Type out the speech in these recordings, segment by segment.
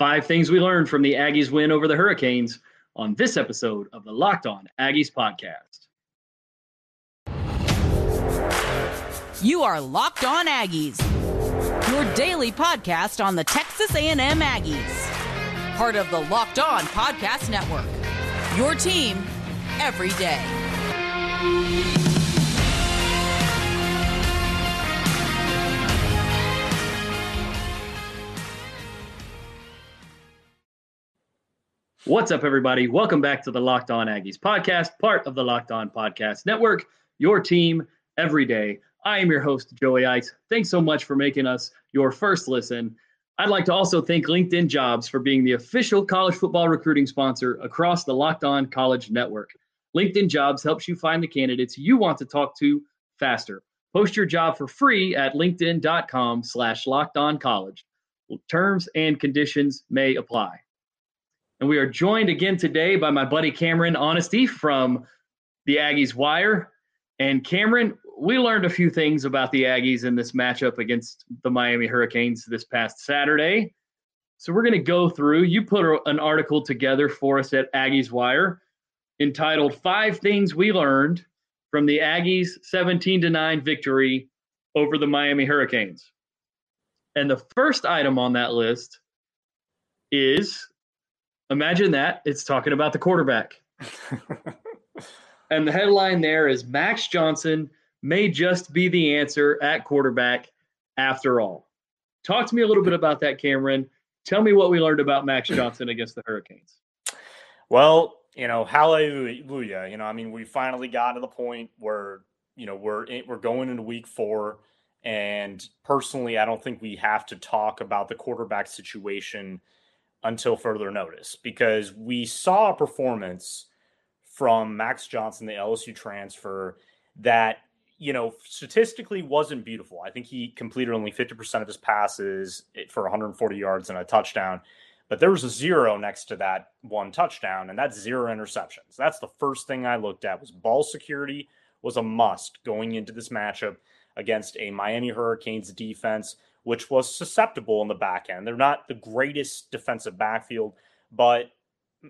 Five things we learned from the Aggies win over the Hurricanes on this episode of the Locked On Aggies podcast. You are Locked On Aggies, your daily podcast on the Texas A&M Aggies, part of the Locked On Podcast Network. Your team every day. What's up, everybody? Welcome back to the Locked On Aggies podcast, part of the Locked On Podcast Network, your team every day. I am your host, Joey Ice. Thanks so much for making us your first listen. I'd like to also thank LinkedIn Jobs for being the official college football recruiting sponsor across the Locked On College Network. LinkedIn Jobs helps you find the candidates you want to talk to faster. Post your job for free at linkedin.com slash locked on college. Terms and conditions may apply. And we are joined again today by my buddy Cameron Honesty from the Aggies Wire. And Cameron, we learned a few things about the Aggies in this matchup against the Miami Hurricanes this past Saturday. So we're going to go through. You put an article together for us at Aggies Wire entitled Five Things We Learned from the Aggies 17 to 9 victory over the Miami Hurricanes. And the first item on that list is Imagine that. It's talking about the quarterback. and the headline there is Max Johnson may just be the answer at quarterback after all. Talk to me a little bit about that, Cameron. Tell me what we learned about Max Johnson against the Hurricanes. Well, you know, hallelujah. You know, I mean, we finally got to the point where, you know, we're we're going into week 4 and personally, I don't think we have to talk about the quarterback situation until further notice because we saw a performance from Max Johnson, the LSU transfer, that you know statistically wasn't beautiful. I think he completed only 50% of his passes eh, for 140 yards and a touchdown. But there was a zero next to that one touchdown, and that's zero interceptions. That's the first thing I looked at was ball security was a must going into this matchup against a Miami Hurricanes defense which was susceptible in the back end. They're not the greatest defensive backfield, but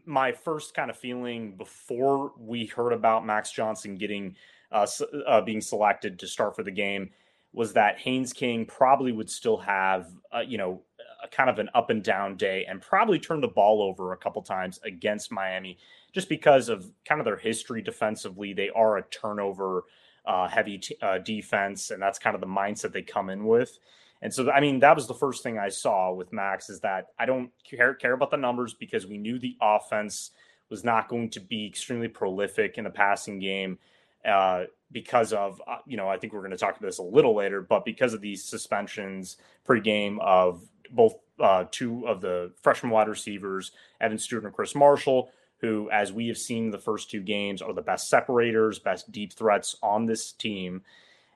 my first kind of feeling before we heard about Max Johnson getting uh, uh, being selected to start for the game was that Haynes King probably would still have uh, you know a kind of an up and down day and probably turn the ball over a couple times against Miami just because of kind of their history defensively. They are a turnover uh, heavy t- uh, defense, and that's kind of the mindset they come in with. And so, I mean, that was the first thing I saw with Max is that I don't care, care about the numbers because we knew the offense was not going to be extremely prolific in the passing game uh, because of, uh, you know, I think we're going to talk about this a little later, but because of these suspensions pre-game of both uh, two of the freshman wide receivers, Evan Stewart and Chris Marshall, who, as we have seen the first two games, are the best separators, best deep threats on this team.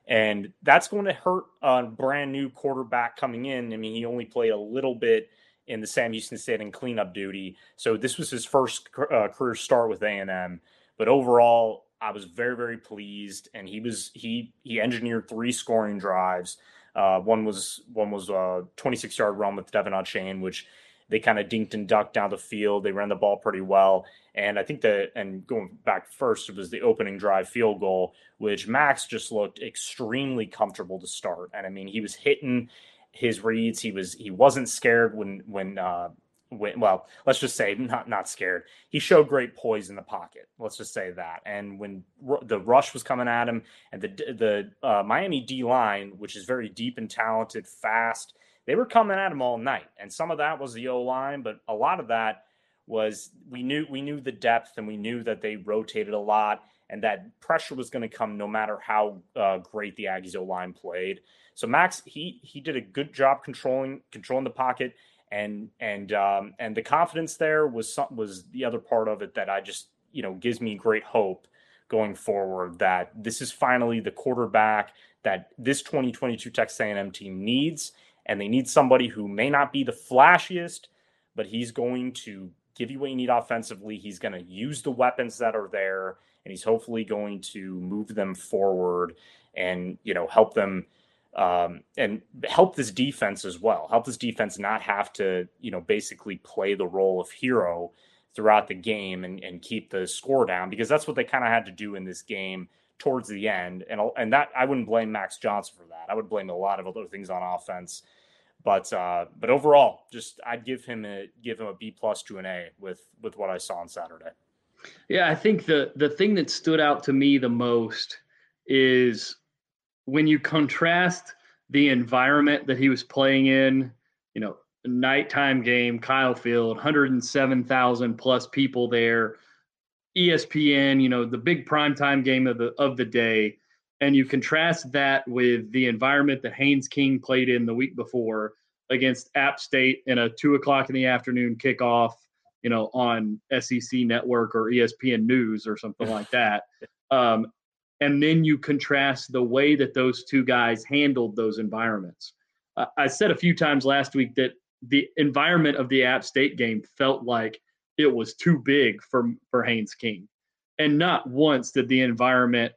And that's going to hurt a brand new quarterback coming in. I mean, he only played a little bit in the Sam Houston State in cleanup duty. So this was his first uh, career start with A&M. But overall, I was very, very pleased. And he was he he engineered three scoring drives. Uh, one was one was a 26 yard run with De'Von Achane, which they kind of dinked and ducked down the field. They ran the ball pretty well. And I think that, and going back first, it was the opening drive field goal, which Max just looked extremely comfortable to start. And I mean, he was hitting his reads. He was, he wasn't scared when, when, uh, when, well, let's just say not not scared. He showed great poise in the pocket. Let's just say that. And when r- the rush was coming at him, and the the uh, Miami D line, which is very deep and talented, fast, they were coming at him all night. And some of that was the O line, but a lot of that was we knew we knew the depth and we knew that they rotated a lot and that pressure was going to come no matter how uh, great the Aggies O line played. So Max he he did a good job controlling controlling the pocket and and um, and the confidence there was some, was the other part of it that I just you know gives me great hope going forward that this is finally the quarterback that this 2022 Texas A&M team needs and they need somebody who may not be the flashiest but he's going to give you what you need offensively. He's going to use the weapons that are there, and he's hopefully going to move them forward and you know help them um, and help this defense as well. Help this defense not have to, you know, basically play the role of hero throughout the game and, and keep the score down because that's what they kind of had to do in this game towards the end. And and that I wouldn't blame Max Johnson for that. I would blame a lot of other things on offense. But uh, but overall, just I'd give him a give him a B plus to an A with with what I saw on Saturday. Yeah, I think the the thing that stood out to me the most is when you contrast the environment that he was playing in, you know, nighttime game, Kyle Field, 107,000 plus people there, ESPN, you know, the big primetime game of the of the day, and you contrast that with the environment that Haynes King played in the week before against App State in a two o'clock in the afternoon kickoff, you know, on SEC Network or ESPN News or something like that. Um, and then you contrast the way that those two guys handled those environments. Uh, I said a few times last week that the environment of the App State game felt like it was too big for for Haynes King, and not once did the environment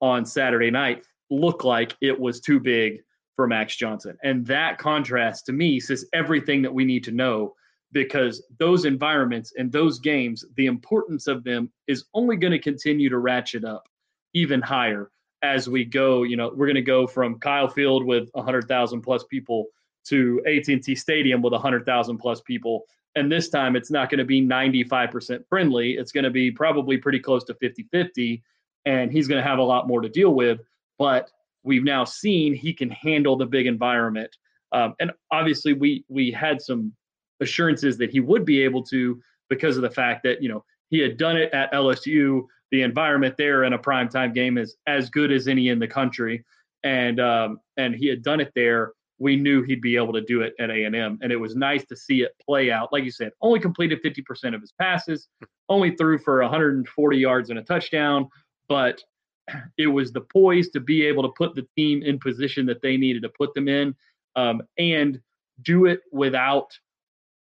on Saturday night look like it was too big for Max Johnson. And that contrast to me says everything that we need to know because those environments and those games, the importance of them is only going to continue to ratchet up even higher as we go. You know, we're going to go from Kyle Field with 100,000 plus people to AT&T Stadium with 100,000 plus people. And this time it's not going to be 95% friendly. It's going to be probably pretty close to 50 50. And he's going to have a lot more to deal with. But we've now seen he can handle the big environment. Um, and obviously, we we had some assurances that he would be able to because of the fact that you know he had done it at LSU. The environment there in a primetime game is as good as any in the country, and um, and he had done it there we knew he'd be able to do it at A&M. And it was nice to see it play out. Like you said, only completed 50% of his passes, only threw for 140 yards and a touchdown, but it was the poise to be able to put the team in position that they needed to put them in um, and do it without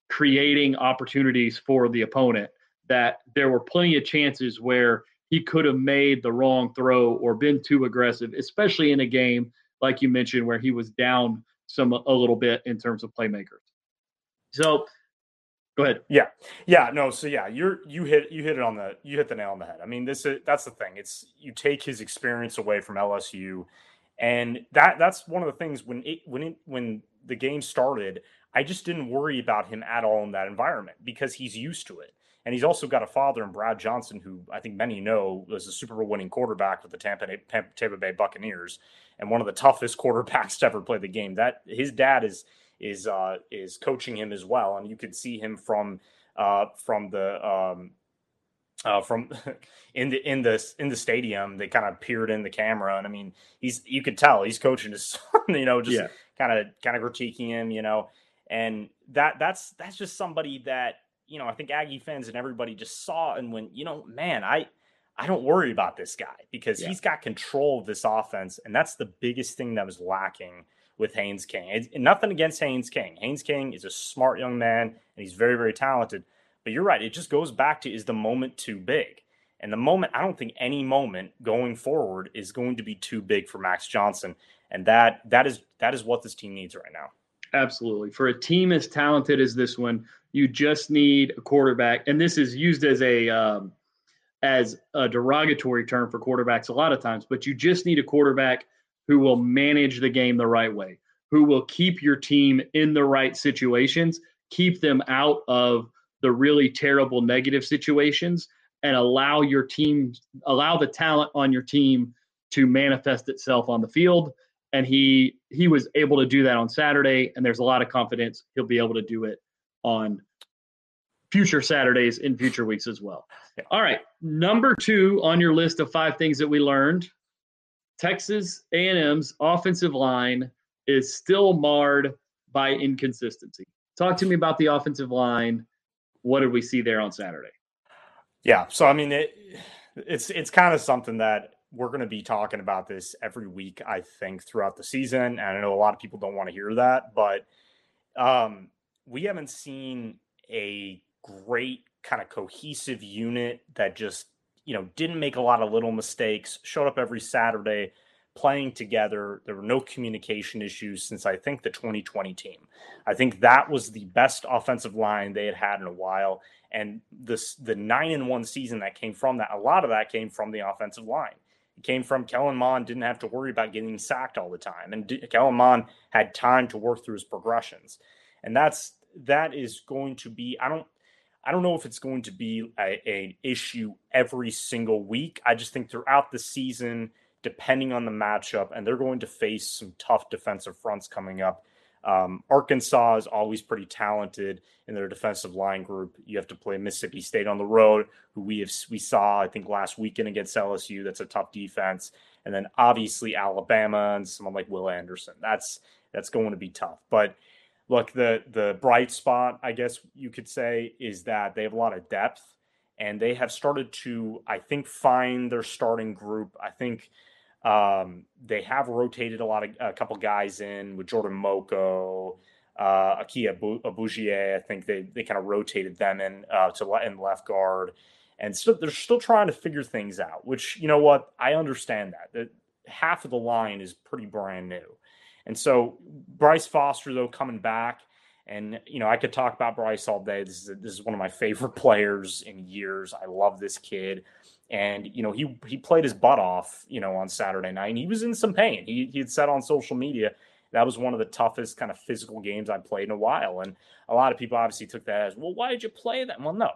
creating opportunities for the opponent. That there were plenty of chances where he could have made the wrong throw or been too aggressive, especially in a game like you mentioned where he was down some a little bit in terms of playmakers. So go ahead. Yeah. Yeah. No, so yeah, you're you hit you hit it on the you hit the nail on the head. I mean, this is that's the thing. It's you take his experience away from LSU. And that that's one of the things when it when it when the game started, I just didn't worry about him at all in that environment because he's used to it. And he's also got a father in Brad Johnson, who I think many know was a Super Bowl winning quarterback with the Tampa, Tampa Bay Buccaneers and one of the toughest quarterbacks to ever play the game. That his dad is is uh, is coaching him as well, and you could see him from uh, from the um, uh, from in the in the in the stadium. They kind of peered in the camera, and I mean, he's you could tell he's coaching his son. You know, just kind of kind of critiquing him. You know, and that that's that's just somebody that you know I think Aggie fans and everybody just saw and when you know, man, I I don't worry about this guy because yeah. he's got control of this offense. And that's the biggest thing that was lacking with Haynes King. It's, nothing against Haynes King. Haynes King is a smart young man and he's very, very talented. But you're right. It just goes back to is the moment too big? And the moment, I don't think any moment going forward is going to be too big for Max Johnson. And that that is that is what this team needs right now. Absolutely. For a team as talented as this one, you just need a quarterback. And this is used as a um, as a derogatory term for quarterbacks a lot of times, but you just need a quarterback who will manage the game the right way, who will keep your team in the right situations, keep them out of the really terrible negative situations, and allow your team, allow the talent on your team to manifest itself on the field. And he he was able to do that on Saturday, and there's a lot of confidence he'll be able to do it on future Saturdays in future weeks as well. All right, number two on your list of five things that we learned: Texas A&M's offensive line is still marred by inconsistency. Talk to me about the offensive line. What did we see there on Saturday? Yeah, so I mean it, it's it's kind of something that we're going to be talking about this every week, I think, throughout the season. And I know a lot of people don't want to hear that, but um, we haven't seen a great kind of cohesive unit that just you know didn't make a lot of little mistakes showed up every saturday playing together. There were no communication issues since I think the 2020 team. I think that was the best offensive line they had had in a while. And this the nine and one season that came from that, a lot of that came from the offensive line. It came from Kellen Mond didn't have to worry about getting sacked all the time, and D- Kellen Mond had time to work through his progressions, and that's that is going to be. I don't. I don't know if it's going to be a, a issue every single week. I just think throughout the season, depending on the matchup, and they're going to face some tough defensive fronts coming up. Um, Arkansas is always pretty talented in their defensive line group. You have to play Mississippi State on the road, who we have we saw I think last weekend against LSU. That's a tough defense, and then obviously Alabama and someone like Will Anderson. That's that's going to be tough. But look, the the bright spot, I guess you could say, is that they have a lot of depth, and they have started to I think find their starting group. I think um, they have rotated a lot of a couple guys in with Jordan Moko, uh, Aki Ogunbiyi. I think they they kind of rotated them in uh, to in left guard, and still they're still trying to figure things out. Which you know what I understand that that half of the line is pretty brand new, and so Bryce Foster though coming back. And you know, I could talk about Bryce all day. This is a, this is one of my favorite players in years. I love this kid and you know he he played his butt off you know on Saturday night and he was in some pain. He he had said on social media that was one of the toughest kind of physical games I played in a while, and a lot of people obviously took that as well. Why did you play that? Well, no,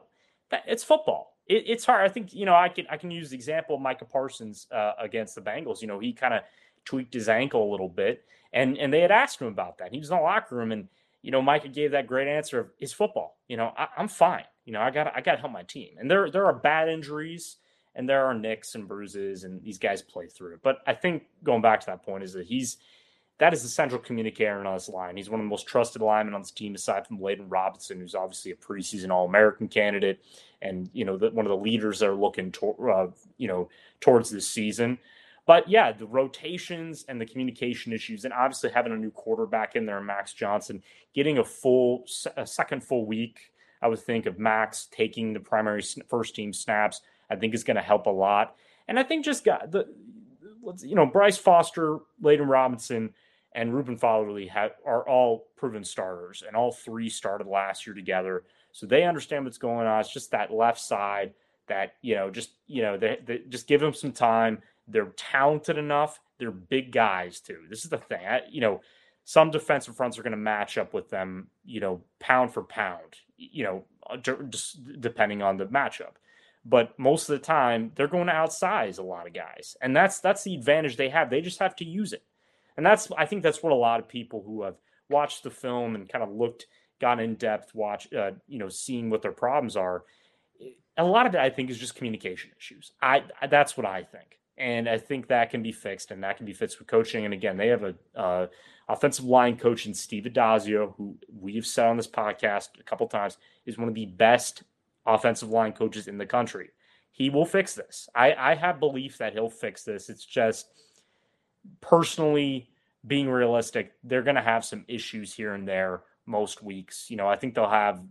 that, it's football. It, it's hard. I think you know I can I can use the example of Micah Parsons uh, against the Bengals. You know he kind of tweaked his ankle a little bit, and and they had asked him about that. He was in the locker room, and you know Micah gave that great answer of it's football. You know I, I'm fine. You know I got I got to help my team, and there there are bad injuries and there are nicks and bruises, and these guys play through it. But I think going back to that point is that he's that is the central communicator on this line. He's one of the most trusted linemen on this team, aside from Layden Robinson, who's obviously a preseason All American candidate, and you know the, one of the leaders that are looking to, uh, you know towards this season. But yeah, the rotations and the communication issues, and obviously having a new quarterback in there, Max Johnson, getting a full a second full week, I would think of Max taking the primary first team snaps I think is going to help a lot. And I think just got the, you know, Bryce Foster, Layden Robinson, and Reuben Fatheree have, are all proven starters, and all three started last year together. So they understand what's going on. It's just that left side that, you know, just, you know, they, they just give them some time. They're talented enough. They're big guys, too. This is the thing. I, you know, some defensive fronts are going to match up with them, you know, pound for pound, you know, just depending on the matchup but most of the time they're going to outsize a lot of guys and that's that's the advantage they have they just have to use it and that's i think that's what a lot of people who have watched the film and kind of looked got in depth watch uh, you know seeing what their problems are a lot of it i think is just communication issues i that's what i think and i think that can be fixed and that can be fixed with coaching and again they have a uh, offensive line coach in steve Addazio, who we've said on this podcast a couple times is one of the best offensive line coaches in the country. He will fix this. I, I have belief that he'll fix this. It's just personally being realistic, they're going to have some issues here and there most weeks. You know, I think they'll have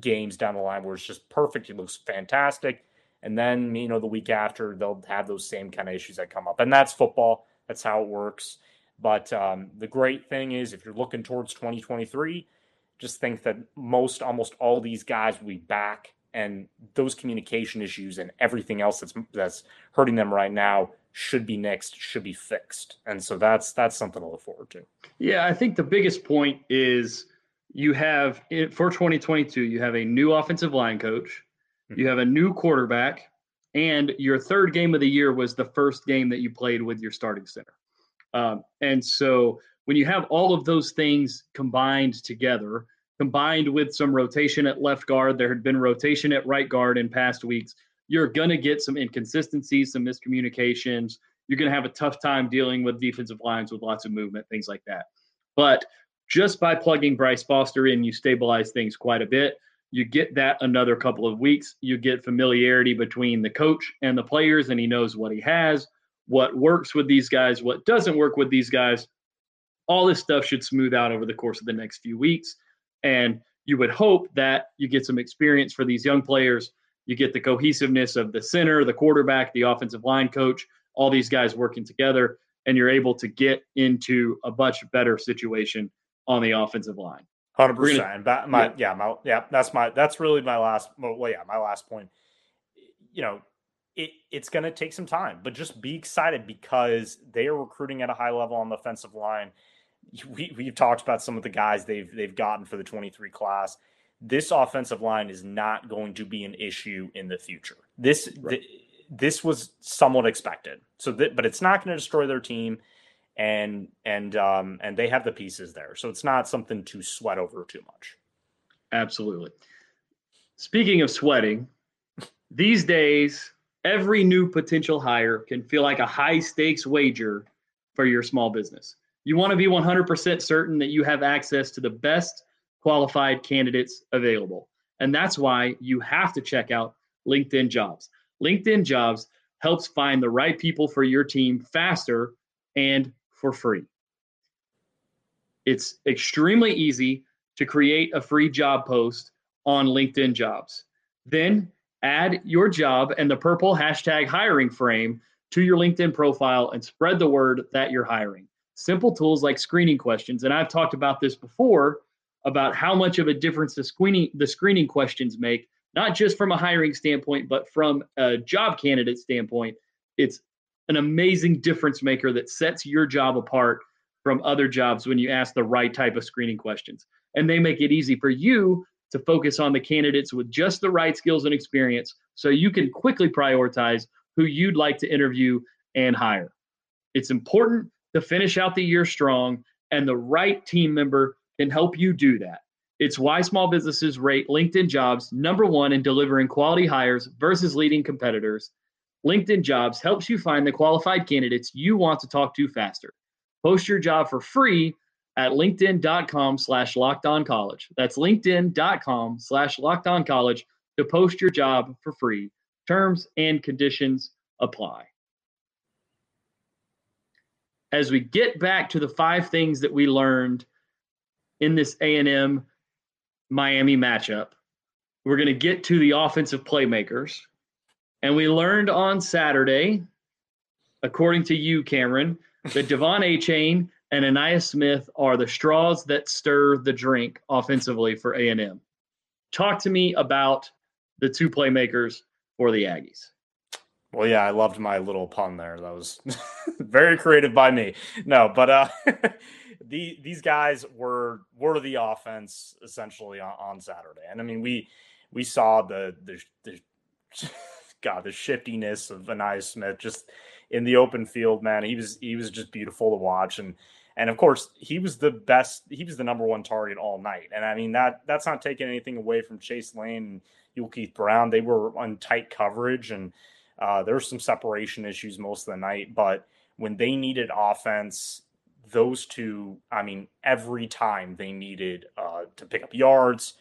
games down the line where it's just perfect. He looks fantastic. And then, you know, the week after, they'll have those same kind of issues that come up. And that's football. That's how it works. But um, the great thing is, if you're looking towards 2023, just think that most, almost all these guys will be back and those communication issues and everything else that's that's hurting them right now should be next should be fixed and so that's that's something to look forward to yeah i think the biggest point is you have for 2022 you have a new offensive line coach. You have a new quarterback and your third game of the year was the first game that you played with your starting center um, and so when you have all of those things combined together combined with some rotation at left guard. There had been rotation at right guard in past weeks. You're going to get some inconsistencies, some miscommunications. You're going to have a tough time dealing with defensive lines with lots of movement, things like that. But just by plugging Bryce Foster in, you stabilize things quite a bit. You get that another couple of weeks. You get familiarity between the coach and the players, and he knows what he has, what works with these guys, what doesn't work with these guys. All this stuff should smooth out over the course of the next few weeks. And you would hope that you get some experience for these young players. You get the cohesiveness of the center, the quarterback, the offensive line coach, all these guys working together. and you're able to get into a much better situation on the offensive line. Hundred percent. My yeah. yeah, my yeah, that's my that's really my last. Well, yeah, my last point. You know, it it's going to take some time, but just be excited because they are recruiting at a high level on the offensive line. We we've talked about some of the guys they've they've gotten for the 23 class. This offensive line is not going to be an issue in the future. This right. this was somewhat expected. So, that, but it's not going to destroy their team, and and um and they have the pieces there. So it's not something to sweat over too much. Absolutely. Speaking of sweating, these days every new potential hire can feel like a high stakes wager for your small business. You want to be 100% certain that you have access to the best qualified candidates available. And that's why you have to check out LinkedIn Jobs. LinkedIn Jobs helps find the right people for your team faster and for free. It's extremely easy to create a free job post on LinkedIn Jobs. Then add your job and the purple hashtag hiring frame to your LinkedIn profile and spread the word that you're hiring. Simple tools like screening questions. And I've talked about this before about how much of a difference the screening the screening questions make, not just from a hiring standpoint, but from a job candidate standpoint. It's an amazing difference maker that sets your job apart from other jobs when you ask the right type of screening questions. And they make it easy for you to focus on the candidates with just the right skills and experience so you can quickly prioritize who you'd like to interview and hire. It's important to finish out the year strong, and the right team member can help you do that. It's why small businesses rate LinkedIn jobs number one in delivering quality hires versus leading competitors. LinkedIn jobs helps you find the qualified candidates you want to talk to faster. Post your job for free at linkedin.com slash college. That's linkedin.com slash college to post your job for free. Terms and conditions apply. As we get back to the five things that we learned in this A&M Miami matchup, we're going to get to the offensive playmakers. And we learned on Saturday, according to you, Cameron, that De'Von Achane and Ainias Smith are the straws that stir the drink offensively for A&M. Talk to me about the two playmakers for the Aggies. Well, yeah, I loved my little pun there. That was very creative by me. No, but uh, the these guys were were the offense essentially on, on Saturday, and I mean we we saw the the, the God the shiftiness of Ainias Smith just in the open field. Man, he was he was just beautiful to watch, and and of course, he was the best. He was the number one target all night. And I mean that that's not taking anything away from Chase Lane and Keith Brown. They were on tight coverage, and uh, there were some separation issues most of the night. But when they needed offense, those two, I mean, every time they needed uh, to pick up yards,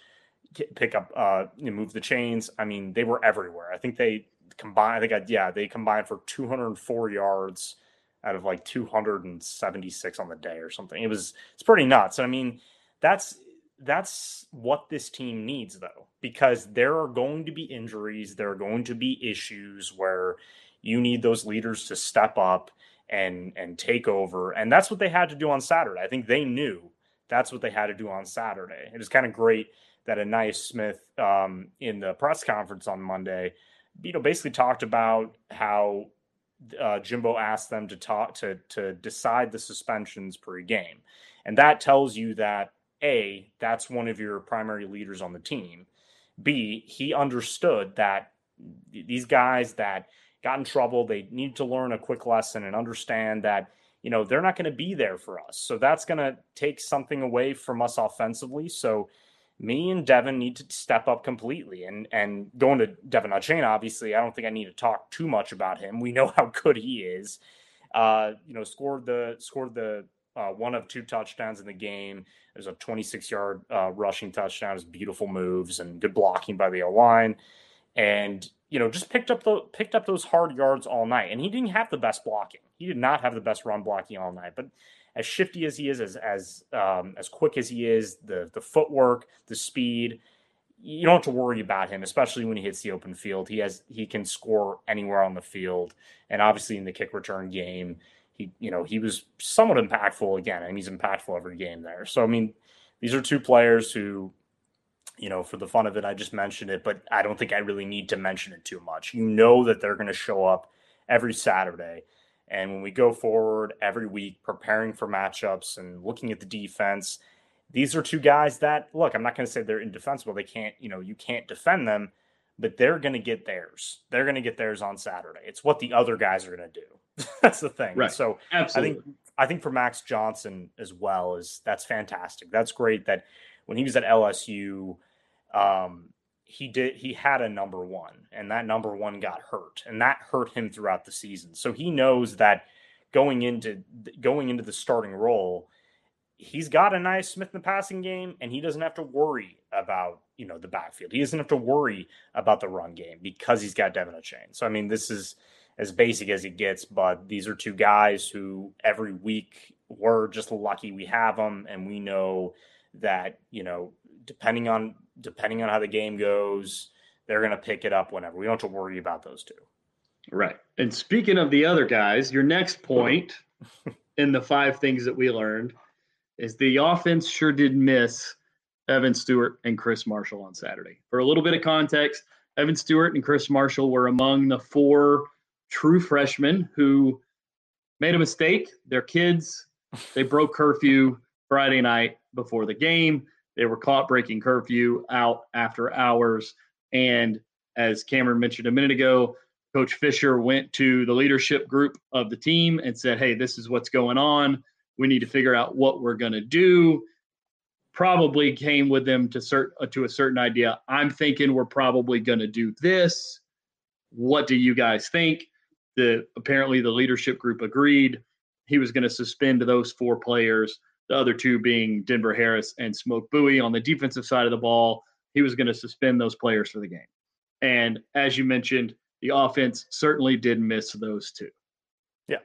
pick up, uh, move the chains. I mean, they were everywhere. I think they combined. I think I, yeah, they combined for 204 yards out of like 276 on the day or something. It was it's pretty nuts. And I mean, that's that's what this team needs though, because there are going to be injuries, there are going to be issues where you need those leaders to step up and and take over. And that's what they had to do on Saturday. I think they knew that's what they had to do on Saturday. It was kind of great that Ainias Smith um, in the press conference on Monday, you know, basically talked about how uh, Jimbo asked them to talk to to decide the suspensions per game, and that tells you that a that's one of your primary leaders on the team. B he understood that these guys that got in trouble they need to learn a quick lesson and understand that you know they're not going to be there for us. So that's going to take something away from us offensively. So me and De'Von need to step up completely. And and going to De'Von Achane, obviously, I don't think I need to talk too much about him. We know how good he is. Uh, you know, scored the scored the uh, one of two touchdowns in the game. There's a 26 yard uh, rushing touchdown. His beautiful moves and good blocking by the O line, and you know just picked up the picked up those hard yards all night. And he didn't have the best blocking. He did not have the best run blocking all night, but as shifty as he is, as as um, as quick as he is, the the footwork, the speed, you don't have to worry about him, especially when he hits the open field. He has he can score anywhere on the field, and obviously in the kick return game, he, you know, he was somewhat impactful again, and he's impactful every game there. So I mean, these are two players who, you know, for the fun of it, I just mentioned it, but I don't think I really need to mention it too much. You know that they're going to show up every Saturday. And when we go forward every week, preparing for matchups and looking at the defense, these are two guys that look, I'm not going to say they're indefensible. They can't, you know, you can't defend them, but they're going to get theirs. They're going to get theirs on Saturday. It's what the other guys are going to do. that's the thing. Right. So Absolutely. I think I think for Max Johnson as well is that's fantastic. That's great that when he was at LSU, um, he did he had a number one, and that number one got hurt, and that hurt him throughout the season. So he knows that going into going into the starting role, he's got Ainias Smith in the passing game, and he doesn't have to worry about you know the backfield. He doesn't have to worry about the run game because he's got De'Von Achane. So I mean, this is as basic as it gets, but these are two guys who every week we're just lucky we have them, and we know that you know depending on depending on how the game goes, they're going to pick it up whenever. We don't have to worry about those two. Right. And speaking of the other guys, your next point in the five things that we learned is the offense sure did miss Evan Stewart and Chris Marshall on Saturday. For a little bit of context, Evan Stewart and Chris Marshall were among the four true freshmen who made a mistake. They're kids. They broke curfew Friday night before the game. They were caught breaking curfew out after hours. And as Cameron mentioned a minute ago, Coach Fisher went to the leadership group of the team and said, Hey, this is what's going on. We need to figure out what we're going to do. Probably came with them to, cert- uh, to a certain idea. I'm thinking we're probably going to do this. What do you guys think? The apparently the leadership group agreed. He was going to suspend those four players the other two being Denver Harris and Smoke Bowie on the defensive side of the ball. He was going to suspend those players for the game. And as you mentioned, the offense certainly did miss those two. Yeah.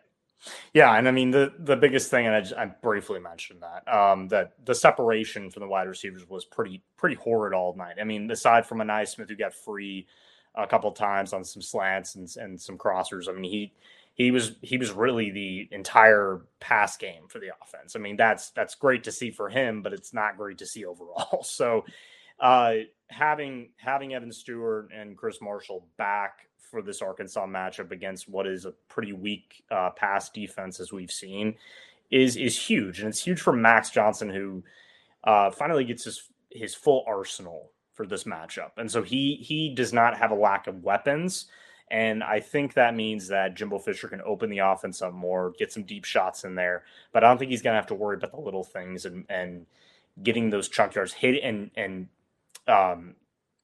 Yeah. And I mean, the, the biggest thing, and I, just, I briefly mentioned that, um, that the separation from the wide receivers was pretty, pretty horrid all night. I mean, aside from Ainias Smith, who got free a couple times on some slants and, and some crossers, I mean, he, he was he was really the entire pass game for the offense. I mean, that's that's great to see for him, but it's not great to see overall. So uh, having having Evan Stewart and Chris Marshall back for this Arkansas matchup against what is a pretty weak uh, pass defense as we've seen is is huge, and it's huge for Max Johnson who uh, finally gets his his full arsenal for this matchup, and so he he does not have a lack of weapons. And I think that means that Jimbo Fisher can open the offense up more, get some deep shots in there. But I don't think he's going to have to worry about the little things and, and getting those chunk yards hit and, and, um,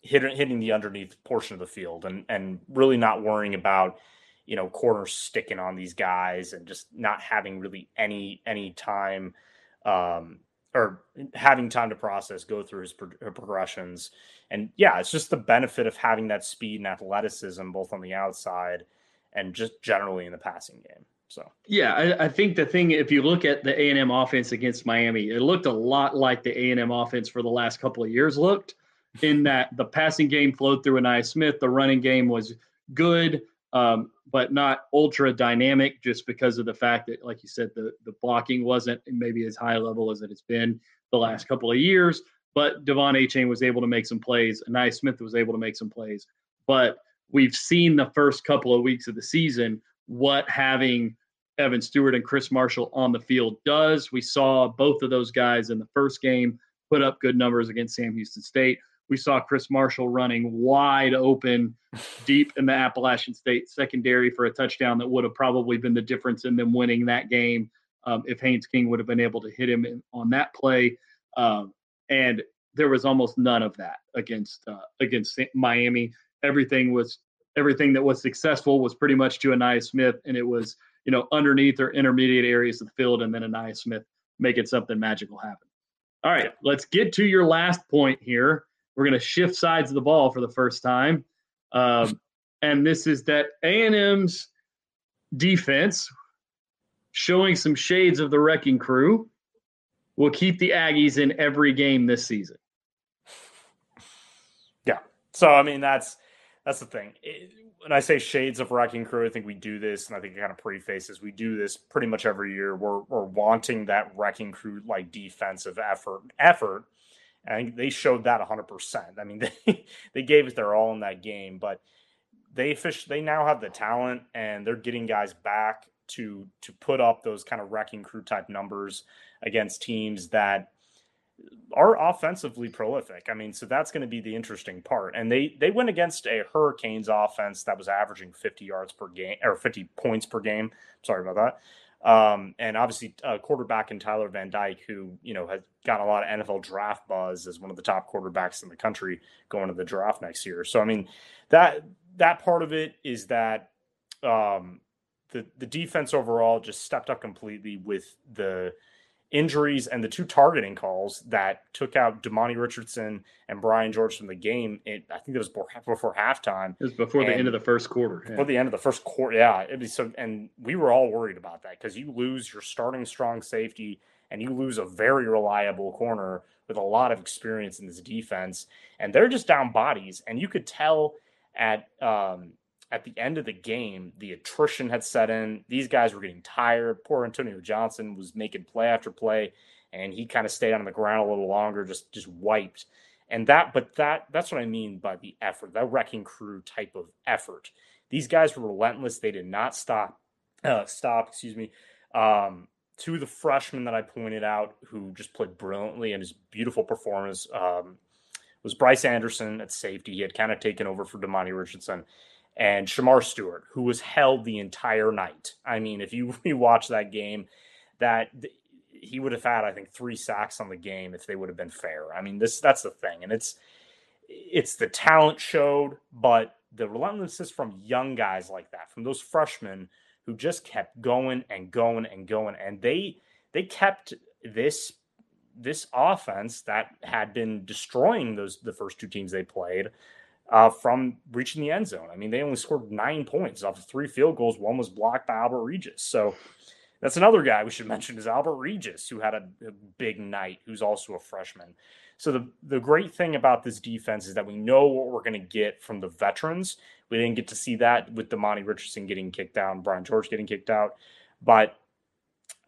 hit, hitting the underneath portion of the field and, and really not worrying about, you know, corners sticking on these guys and just not having really any, any time, um, or having time to process, go through his pro- uh, progressions. And yeah, it's just the benefit of having that speed and athleticism both on the outside and just generally in the passing game. So yeah, I, I think the thing if you look at the A and M offense against Miami, it looked a lot like the A and M offense for the last couple of years looked. In that the passing game flowed through Ainias Smith, the running game was good, um, but not ultra dynamic, just because of the fact that, like you said, the the blocking wasn't maybe as high level as it has been the last couple of years. But De'Von Achane was able to make some plays. Ainias Smith was able to make some plays. But we've seen the first couple of weeks of the season what having Evan Stewart and Chris Marshall on the field does. We saw both of those guys in the first game put up good numbers against Sam Houston State. We saw Chris Marshall running wide open deep in the Appalachian State secondary for a touchdown that would have probably been the difference in them winning that game um, if Haynes King would have been able to hit him in, on that play. Um, and there was almost none of that against uh, against Miami. Everything was everything that was successful was pretty much to Ainias Smith, and it was you know underneath or intermediate areas of the field, and then Ainias Smith making something magical happen. All right, let's get to your last point here. We're going to shift sides of the ball for the first time, um, and this is that A and M's defense showing some shades of the wrecking crew will keep the Aggies in every game this season. Yeah. So I mean that's that's the thing. It, when I say shades of wrecking crew, I think we do this, and I think it kind of prefaces we do this pretty much every year. We're we're wanting that wrecking crew like defensive effort effort. And they showed that 100%. I mean, they, they gave it their all in that game, but they fish they now have the talent and they're getting guys back to to put up those kind of wrecking crew type numbers against teams that are offensively prolific. I mean, so that's going to be the interesting part. And they they went against a Hurricanes offense that was averaging 50 yards per game or 50 points per game. Sorry about that. Um, and obviously, uh, quarterback in Tyler Van Dyke, who you know has gotten a lot of NFL draft buzz as one of the top quarterbacks in the country going to the draft next year. So I mean, that that part of it is that um, the the defense overall just stepped up completely with the injuries and the two targeting calls that took out Demani Richardson and Brian George from the game. It, I think it was before, before halftime. It was before the end of the first quarter. Yeah. Before the end of the first quarter, yeah. Was so, and we were all worried about that because you lose your starting strong safety and you lose a very reliable corner with a lot of experience in this defense, and they're just down bodies, and you could tell at um, at the end of the game, the attrition had set in. These guys were getting tired. Poor Antonio Johnson was making play after play, and he kind of stayed on the ground a little longer, just just wiped. And that, but that that's what I mean by the effort, that wrecking crew type of effort. These guys were relentless. They did not stop. Uh, stop. Excuse me. Um, the freshmen that I pointed out who just played brilliantly and his beautiful performance um, was Bryce Anderson at safety. He had kind of taken over for Demani Richardson and Shemar Stewart, who was held the entire night. I mean, if you rewatch that game, that he would have had, I think, three sacks on the game if they would have been fair. I mean, this that's the thing, and it's it's the talent showed, but the relentlessness from young guys like that, from those freshmen who just kept going and going and going, and they they kept this this offense that had been destroying those the first two teams they played uh, from reaching the end zone. I mean, they only scored nine points off of three field goals. One was blocked by Albert Regis. So that's another guy we should mention is Albert Regis, who had a, a big night, who's also a freshman. So the the great thing about this defense is that we know what we're going to get from the veterans. We didn't get to see that with Demani Richardson getting kicked out Brian George getting kicked out, but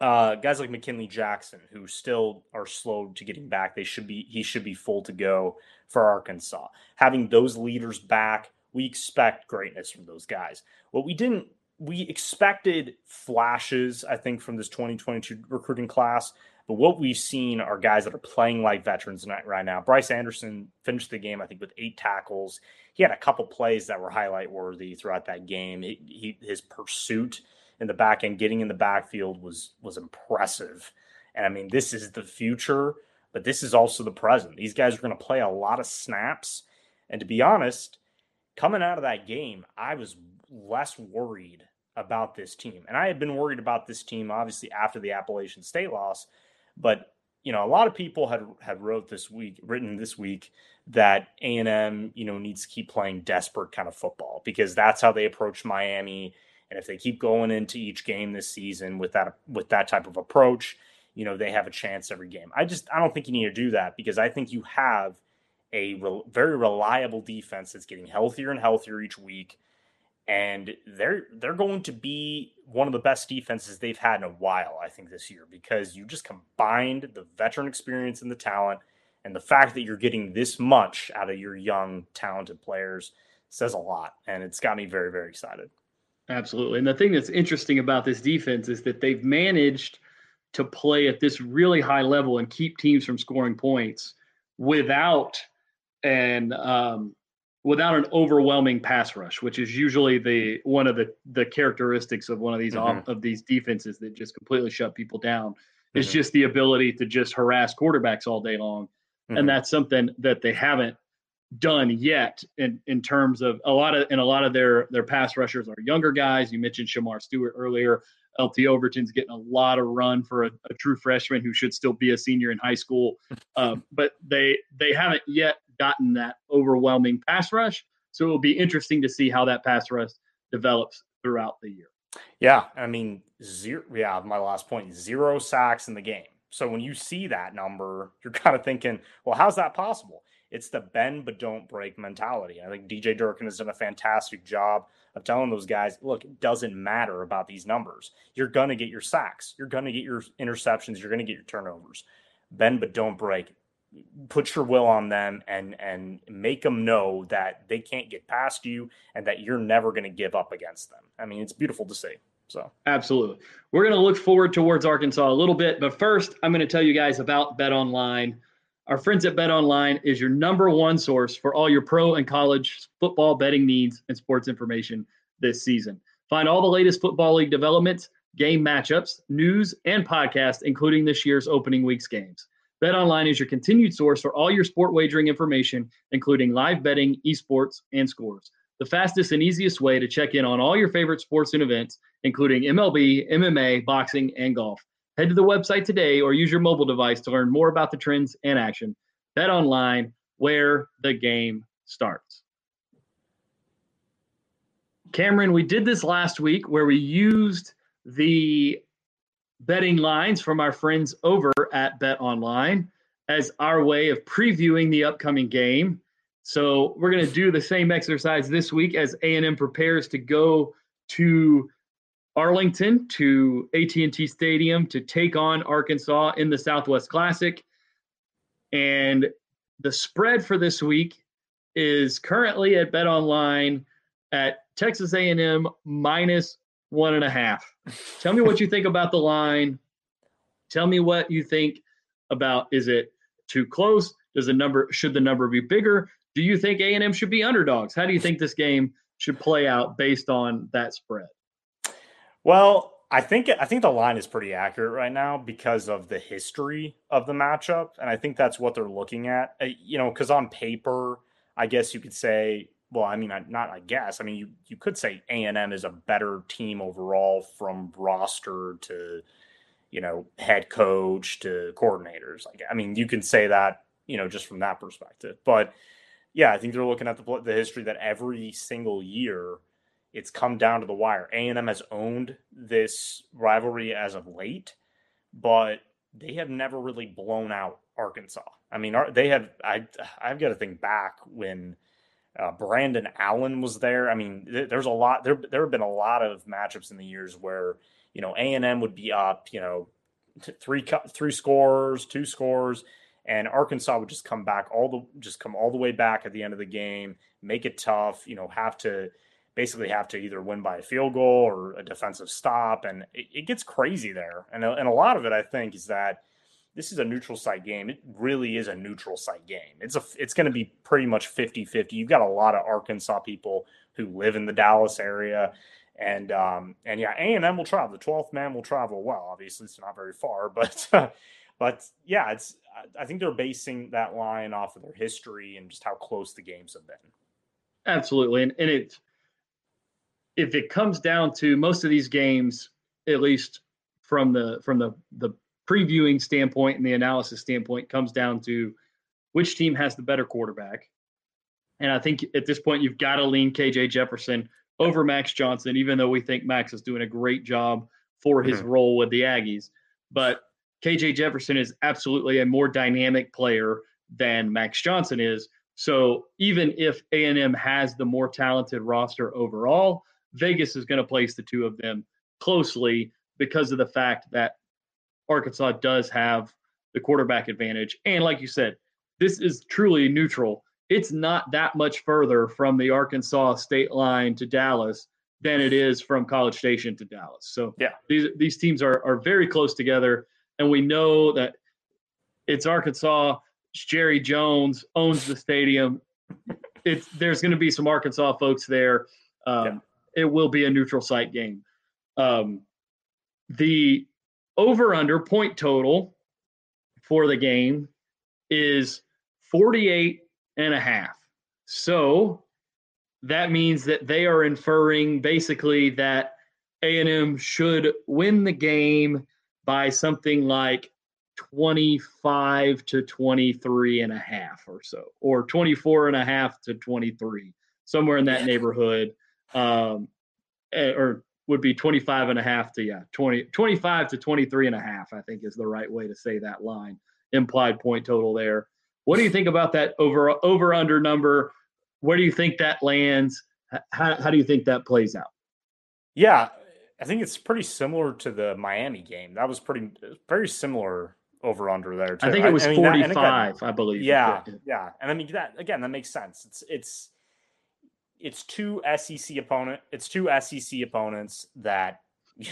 uh, guys like McKinley Jackson, who still are slow to getting back, they should be he should be full to go for Arkansas. Having those leaders back, we expect greatness from those guys. What we didn't, we expected flashes, I think, from this 2022 recruiting class. But what we've seen are guys that are playing like veterans right now. Bryce Anderson finished the game, I think, with eight tackles. He had a couple plays that were highlight worthy throughout that game. He, he, his pursuit in the back end, getting in the backfield was was impressive. And I mean, this is the future but this is also the present. These guys are going to play a lot of snaps. And to be honest, coming out of that game, I was less worried about this team. And I had been worried about this team obviously after the Appalachian State loss, but you know, a lot of people had had wrote this week, written this week that A&M, you know, needs to keep playing desperate kind of football because that's how they approach Miami. And if they keep going into each game this season with that with that type of approach, you know, they have a chance every game. I just I don't think you need to do that because I think you have a re- very reliable defense that's getting healthier and healthier each week and they're they're going to be one of the best defenses they've had in a while I think this year because you just combined the veteran experience and the talent and the fact that you're getting this much out of your young talented players says a lot and it's got me very very excited. Absolutely. And the thing that's interesting about this defense is that they've managed – to play at this really high level and keep teams from scoring points without an um, without an overwhelming pass rush, which is usually the one of the the characteristics of one of these mm-hmm. off, of these defenses that just completely shut people down. Mm-hmm. Is just the ability to just harass quarterbacks all day long, mm-hmm. and that's something that they haven't done yet in in terms of a lot of and a lot of their their pass rushers are younger guys. You mentioned Shemar Stewart earlier. LT Overton's getting a lot of run for a, a true freshman who should still be a senior in high school. Um, but they they haven't yet gotten that overwhelming pass rush. So it will be interesting to see how that pass rush develops throughout the year. Yeah, I mean zero. Yeah, my last point: zero sacks in the game. So when you see that number, you're kind of thinking, well, how's that possible? It's the bend but don't break mentality. I think DJ Durkin has done a fantastic job of telling those guys, look, it doesn't matter about these numbers. You're going to get your sacks, you're going to get your interceptions, you're going to get your turnovers. Bend but don't break. Put your will on them and and make them know that they can't get past you and that you're never going to give up against them. I mean, it's beautiful to see. So absolutely, we're going to look forward towards Arkansas a little bit, but first, I'm going to tell you guys about BetOnline. Our friends at BetOnline is your number one source for all your pro and college football betting needs and sports information this season. Find all the latest football league developments, game matchups, news, and podcasts, including this year's opening week's games. BetOnline is your continued source for all your sport wagering information, including live betting, esports, and scores the fastest and easiest way to check in on all your favorite sports and events, including MLB, MMA, boxing, and golf. Head to the website today or use your mobile device to learn more about the trends and action. BetOnline, where the game starts. Cameron, we did this last week where we used the betting lines from our friends over at BetOnline as our way of previewing the upcoming game. So we're going to do the same exercise this week as A&M prepares to go to Arlington to AT&T Stadium to take on Arkansas in the Southwest Classic. And the spread for this week is currently at BetOnline at Texas A&M minus one and a half. Tell me what you think about the line. Tell me what you think about is it too close? Does the number should the number be bigger? Do you think A&M should be underdogs? How do you think this game should play out based on that spread? Well, I think I think the line is pretty accurate right now because of the history of the matchup, and I think that's what they're looking at. Uh, you know, because on paper, I guess you could say, well, I mean, not I guess, I mean, you you could say A and M is a better team overall from roster to, you know, head coach to coordinators. Like, I mean, you can say that, you know, just from that perspective, but yeah, I think they're looking at the the history that every single year it's come down to the wire. A and M has owned this rivalry as of late, but they have never really blown out Arkansas. I mean, they have. I I've got to think back when uh, Brandon Allen was there. I mean, th- there's a lot. There there have been a lot of matchups in the years where you know A and M would be up, you know, t- three three scores, two scores, and Arkansas would just come back all the just come all the way back at the end of the game, make it tough. You know, have to basically have to either win by a field goal or a defensive stop, and it, it gets crazy there. And and a lot of it, I think, is that this is a neutral site game. It really is a neutral site game. It's a it's going to be pretty much 50-50. You've got a lot of Arkansas people who live in the Dallas area. And um, and yeah, A and M will travel. The twelfth man will travel well. Obviously, it's not very far, but but yeah, it's I think they're basing that line off of their history and just how close the games have been. Absolutely, and and it if it comes down to most of these games, at least from the from the the previewing standpoint and the analysis standpoint, comes down to which team has the better quarterback. And I think at this point you've got to lean KJ Jefferson over Max Johnson, even though we think Max is doing a great job for his mm-hmm. role with the Aggies. But KJ Jefferson is absolutely a more dynamic player than Max Johnson is. So even if A&M has the more talented roster overall, Vegas is going to place the two of them closely because of the fact that Arkansas does have the quarterback advantage. And like you said, this is truly neutral. It's not that much further from the Arkansas state line to Dallas than it is from College Station to Dallas. So yeah, these these teams are are very close together, and we know that it's Arkansas. Jerry Jones owns the stadium. It's there's going to be some Arkansas folks there. Um, yeah it will be a neutral site game. Um, the over under point total for the game is 48 and a half. So that means that they are inferring basically that A&M should win the game by something like 25 to 23 and a half or so or 24 and a half to 23 somewhere in that neighborhood um, eh, or would be 25 and a half to yeah 20 25 to 23 and a half i think is the right way to say that line implied point total there What do you think about that over over under number? Where do you think that lands? How, how do you think that plays out? Yeah, I think it's pretty similar to the Miami game. That was pretty very similar over under there. Too. I think it was I, I mean, 45, again, I believe. Yeah, yeah. And I mean that again, that makes sense. It's it's it's two SEC opponent, it's two SEC opponents that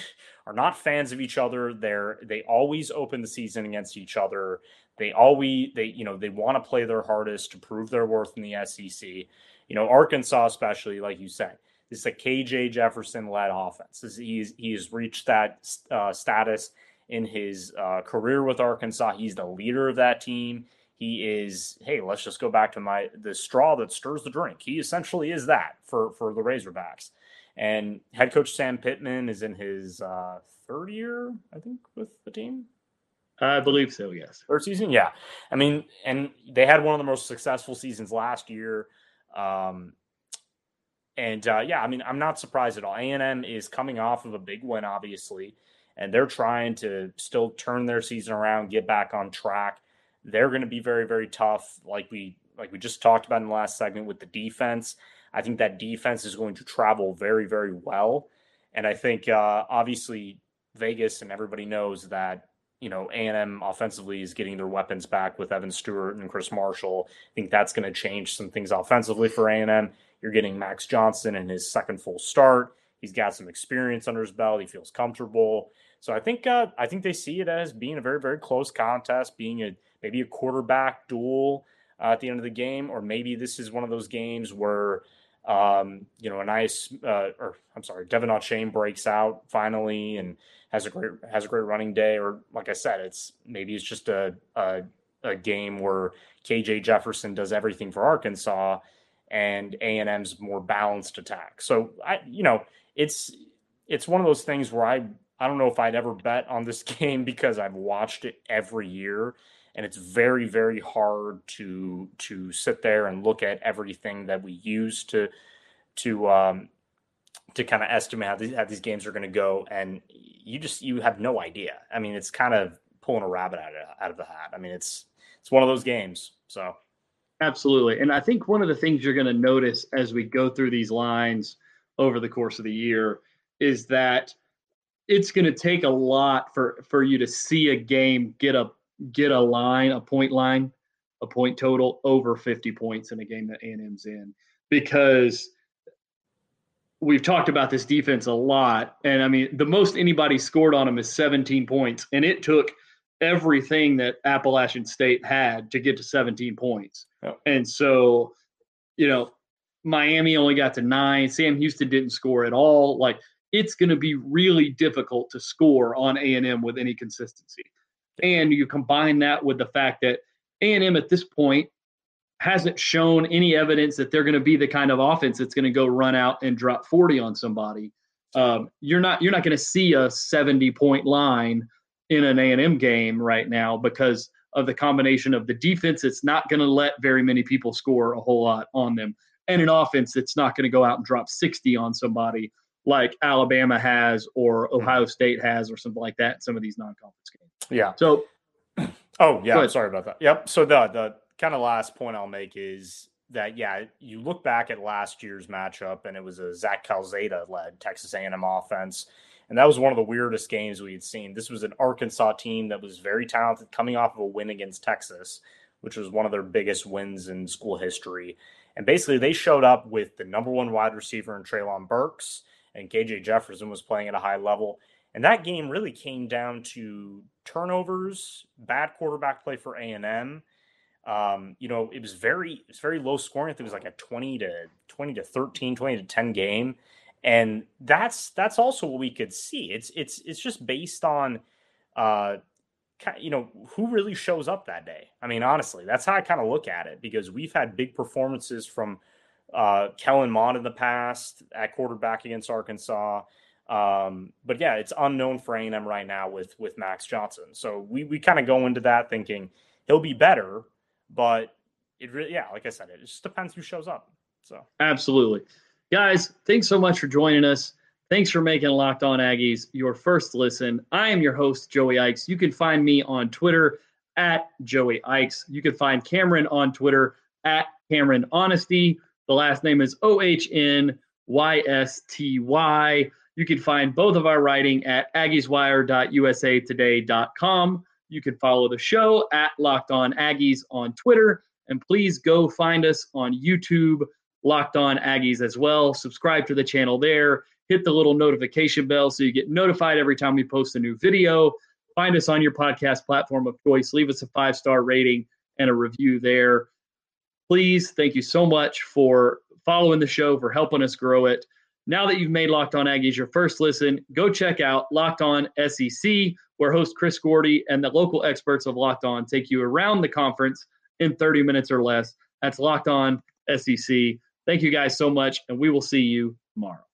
are not fans of each other. They're they always open the season against each other. They always they you know they want to play their hardest to prove their worth in the SEC. You know Arkansas, especially like you said, this is a KJ Jefferson led offense. This, he's he's reached that uh, status in his uh, career with Arkansas. He's the leader of that team. He is, hey, let's just go back to my the straw that stirs the drink. He essentially is that for for the Razorbacks. And head coach Sam Pittman is in his uh, third year, I think, with the team. I believe so. Yes, third season. Yeah, I mean, and they had one of the most successful seasons last year. Um, and uh, yeah, I mean, I'm not surprised at all. A and M is coming off of a big win, obviously, and they're trying to still turn their season around, get back on track. They're going to be very, very tough, like we like we just talked about in the last segment with the defense. I think that defense is going to travel very, very well. And I think uh, obviously Vegas and everybody knows that you know A&M offensively is getting their weapons back with Evan Stewart and Chris Marshall. I think that's going to change some things offensively for A&M. You're getting Max Johnson in his second full start. He's got some experience under his belt. He feels comfortable. So I think uh, I think they see it as being a very very close contest, being a maybe a quarterback duel uh, at the end of the game, or maybe this is one of those games where um, you know, Ainias, uh, or I'm sorry, De'Von Achane breaks out finally and has a great has a great running day. Or like I said, it's maybe it's just a a, a game where KJ Jefferson does everything for Arkansas, and A and M's more balanced attack. So I, you know, it's it's one of those things where I I don't know if I'd ever bet on this game because I've watched it every year and it's very very hard to to sit there and look at everything that we use to to um to kind of estimate how these, how these games are going to go and you just you have no idea. I mean it's kind of pulling a rabbit out of, out of the hat. I mean it's it's one of those games so. Absolutely and i think one of the things you're going to notice as we go through these lines over the course of the year is that it's going to take a lot for for you to see a game get a get a line, a point line, a point total over 50 points in a game that A&M's in because we've talked about this defense a lot. And I mean, the most anybody scored on them is 17 points. And it took everything that Appalachian State had to get to 17 points. And so, you know, Miami only got to nine. Sam Houston didn't score at all. Like, it's going to be really difficult to score on A&M with any consistency and you combine that with the fact that A&M at this point hasn't shown any evidence that they're going to be the kind of offense that's going to go run out and drop 40 on somebody. Um, you're not you're not going to see a 70 point line in an A&M game right now because of the combination of the defense that's not going to let very many people score a whole lot on them and an offense that's not going to go out and drop 60 on somebody like Alabama has or hmm. Ohio State has or something like that in some of these non-conference games. Yeah. So Oh, yeah, sorry about that. Yep. So the the kind of last point I'll make is that yeah, you look back at last year's matchup and it was a Zach Calzada led Texas A&M offense. And that was one of the weirdest games we had seen. This was an Arkansas team that was very talented coming off of a win against Texas, which was one of their biggest wins in school history. And basically, they showed up with the number one wide receiver in Treylon Burks and KJ Jefferson was playing at a high level. And that game really came down to turnovers, bad quarterback play for A and M. Um, you know, it was very it's very low scoring. I think it was like a 20 to 20 to 13, 20 to 10 game. And that's that's also what we could see. It's it's it's just based on uh you know who really shows up that day. I mean, honestly, that's how I kind of look at it because we've had big performances from uh, Kellen Mond in the past at quarterback against Arkansas. Um, but yeah, it's unknown for A&M right now with with Max Johnson. So we we kind of go into that thinking he'll be better, but it really yeah, like I said, it just depends who shows up. So absolutely, guys, thanks so much for joining us. Thanks for making Locked On Aggies your first listen. I am your host Joey Ikes. You can find me on Twitter at Joey Ikes. You can find Cameron on Twitter at Cameron Ohnysty. The last name is O H N Y S T Y. You can find both of our writing at aggieswire.usatoday.com. You can follow the show at Locked On Aggies on Twitter. And please go find us on YouTube, Locked On Aggies as well. Subscribe to the channel there. Hit the little notification bell so you get notified every time we post a new video. Find us on your podcast platform of choice. Leave us a five star rating and a review there. Please, thank you so much for following the show, for helping us grow it. Now that you've made Locked On Aggies your first listen, go check out Locked On SEC, where host Chris Gordy and the local experts of Locked On take you around the conference in 30 minutes or less. That's Locked On SEC. Thank you guys so much, and we will see you tomorrow.